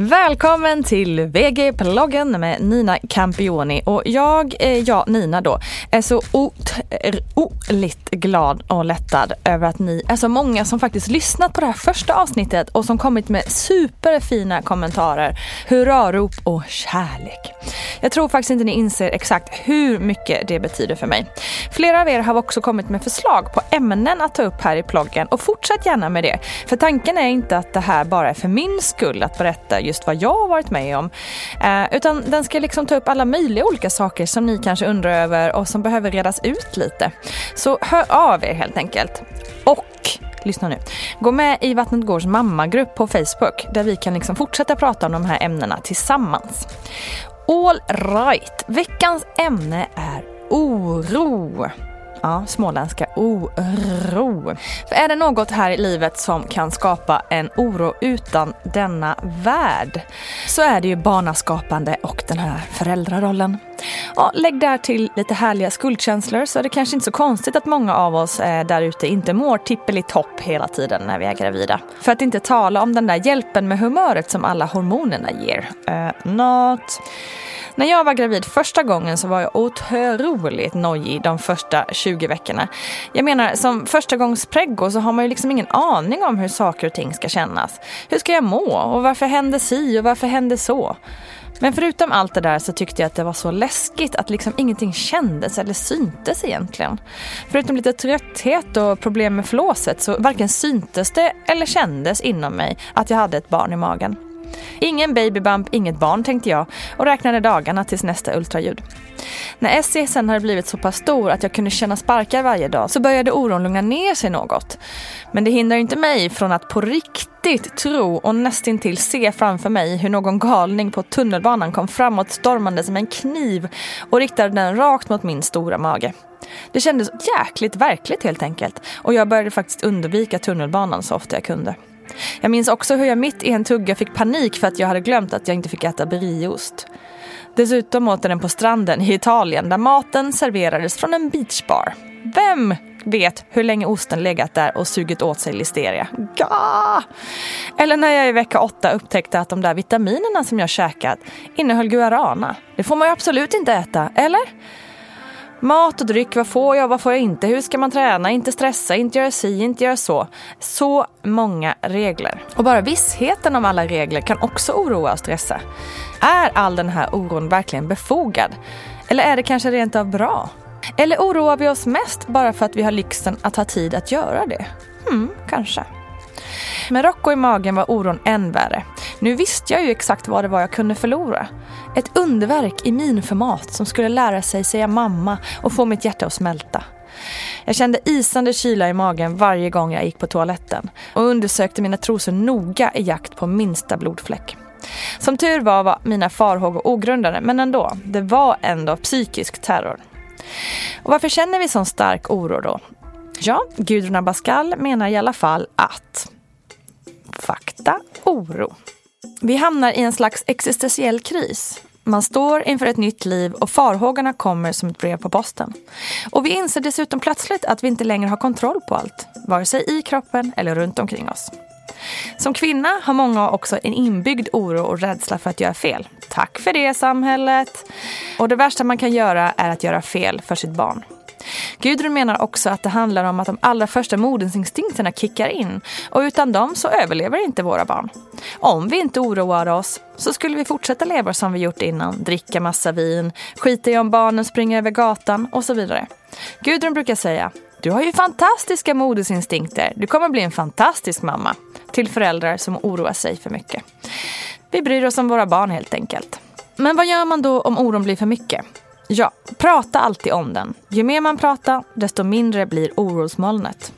Välkommen till VG-ploggen med Nina Campioni. Och jag, eh, ja Nina då, är så otroligt glad och lättad över att ni är så många som faktiskt lyssnat på det här första avsnittet och som kommit med superfina kommentarer, hurrarop och kärlek. Jag tror faktiskt inte ni inser exakt hur mycket det betyder för mig. Flera av er har också kommit med förslag på ämnen att ta upp här i ploggen och fortsätt gärna med det. För tanken är inte att det här bara är för min skull att berätta just vad jag har varit med om. Eh, utan den ska liksom ta upp alla möjliga olika saker som ni kanske undrar över och som behöver redas ut lite. Så hör av er helt enkelt. Och lyssna nu. Gå med i Vattnet Gårds mammagrupp på Facebook där vi kan liksom fortsätta prata om de här ämnena tillsammans. All right, veckans ämne är oro. Ja, småländska oro. För är det något här i livet som kan skapa en oro utan denna värld så är det ju barnaskapande och den här föräldrarollen. Ja, lägg där till lite härliga skuldkänslor så är det kanske inte så konstigt att många av oss eh, där ute inte mår tippelitopp hela tiden när vi är gravida. För att inte tala om den där hjälpen med humöret som alla hormonerna ger. Eh, uh, not. När jag var gravid första gången så var jag otroligt nojig de första 20 veckorna. Jag menar, som förstagångspreggo så har man ju liksom ingen aning om hur saker och ting ska kännas. Hur ska jag må? Och varför hände si och varför hände så? Men förutom allt det där så tyckte jag att det var så läskigt att liksom ingenting kändes eller syntes egentligen. Förutom lite trötthet och problem med flåset så varken syntes det eller kändes inom mig att jag hade ett barn i magen. Ingen babybump, inget barn tänkte jag och räknade dagarna tills nästa ultraljud. När SC sen hade blivit så pass stor att jag kunde känna sparkar varje dag så började oron lugna ner sig något. Men det hindrar inte mig från att på riktigt tro och nästintill se framför mig hur någon galning på tunnelbanan kom framåt stormande som en kniv och riktade den rakt mot min stora mage. Det kändes jäkligt verkligt helt enkelt och jag började faktiskt undvika tunnelbanan så ofta jag kunde. Jag minns också hur jag mitt i en tugga fick panik för att jag hade glömt att jag inte fick äta brieost. Dessutom åt jag den på stranden i Italien där maten serverades från en beachbar. Vem vet hur länge osten legat där och sugit åt sig listeria. Ga! Eller när jag i vecka åtta upptäckte att de där vitaminerna som jag käkat innehöll guarana. Det får man ju absolut inte äta, eller? Mat och dryck, vad får jag, vad får jag inte, hur ska man träna, inte stressa, inte göra si, inte göra så. Så många regler. Och bara vissheten om alla regler kan också oroa och stressa. Är all den här oron verkligen befogad? Eller är det kanske rent av bra? Eller oroar vi oss mest bara för att vi har lyxen att ha tid att göra det? Hmm, kanske. Med Rocco i magen var oron än värre. Nu visste jag ju exakt vad det var jag kunde förlora. Ett underverk i minformat som skulle lära sig säga mamma och få mitt hjärta att smälta. Jag kände isande kyla i magen varje gång jag gick på toaletten och undersökte mina trosor noga i jakt på minsta blodfläck. Som tur var var mina farhågor ogrundade men ändå, det var ändå psykisk terror. Och varför känner vi sån stark oro då? Ja, Gudrun Abascal menar i alla fall att fakta, oro. Vi hamnar i en slags existentiell kris. Man står inför ett nytt liv och farhågorna kommer som ett brev på posten. Och vi inser dessutom plötsligt att vi inte längre har kontroll på allt, vare sig i kroppen eller runt omkring oss. Som kvinna har många också en inbyggd oro och rädsla för att göra fel. Tack för det samhället! Och det värsta man kan göra är att göra fel för sitt barn. Gudrun menar också att det handlar om att de allra första modersinstinkterna kickar in och utan dem så överlever inte våra barn. Om vi inte oroar oss så skulle vi fortsätta leva som vi gjort innan, dricka massa vin, skita i om barnen springer över gatan och så vidare. Gudrun brukar säga du har ju fantastiska modersinstinkter. Du kommer bli en fantastisk mamma. Till föräldrar som oroar sig för mycket. Vi bryr oss om våra barn helt enkelt. Men vad gör man då om oron blir för mycket? Ja, prata alltid om den. Ju mer man pratar, desto mindre blir orosmolnet.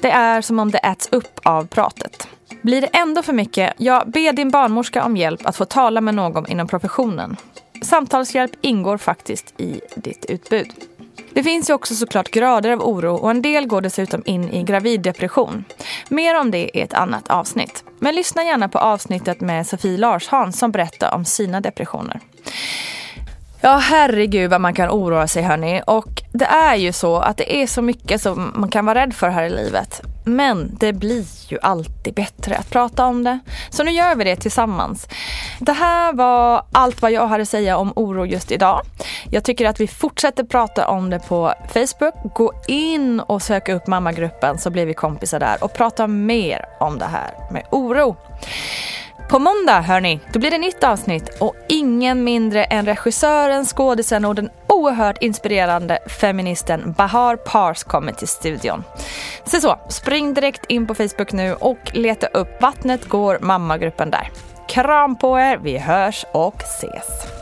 Det är som om det äts upp av pratet. Blir det ändå för mycket, ja, be din barnmorska om hjälp att få tala med någon inom professionen. Samtalshjälp ingår faktiskt i ditt utbud. Det finns ju också såklart grader av oro och en del går dessutom in i graviddepression. Mer om det i ett annat avsnitt. Men lyssna gärna på avsnittet med Sofie Larsson som berättar om sina depressioner. Ja, herregud vad man kan oroa sig hörni. Och det är ju så att det är så mycket som man kan vara rädd för här i livet. Men det blir ju alltid bättre att prata om det. Så nu gör vi det tillsammans. Det här var allt vad jag hade att säga om oro just idag. Jag tycker att vi fortsätter prata om det på Facebook. Gå in och sök upp mammagruppen så blir vi kompisar där och prata mer om det här med oro. På måndag, hörni, då blir det nytt avsnitt och ingen mindre än regissören, skådisen och den oerhört inspirerande feministen Bahar Pars kommer till studion. Så så, spring direkt in på Facebook nu och leta upp Vattnet går mammagruppen där. Kram på er, vi hörs och ses.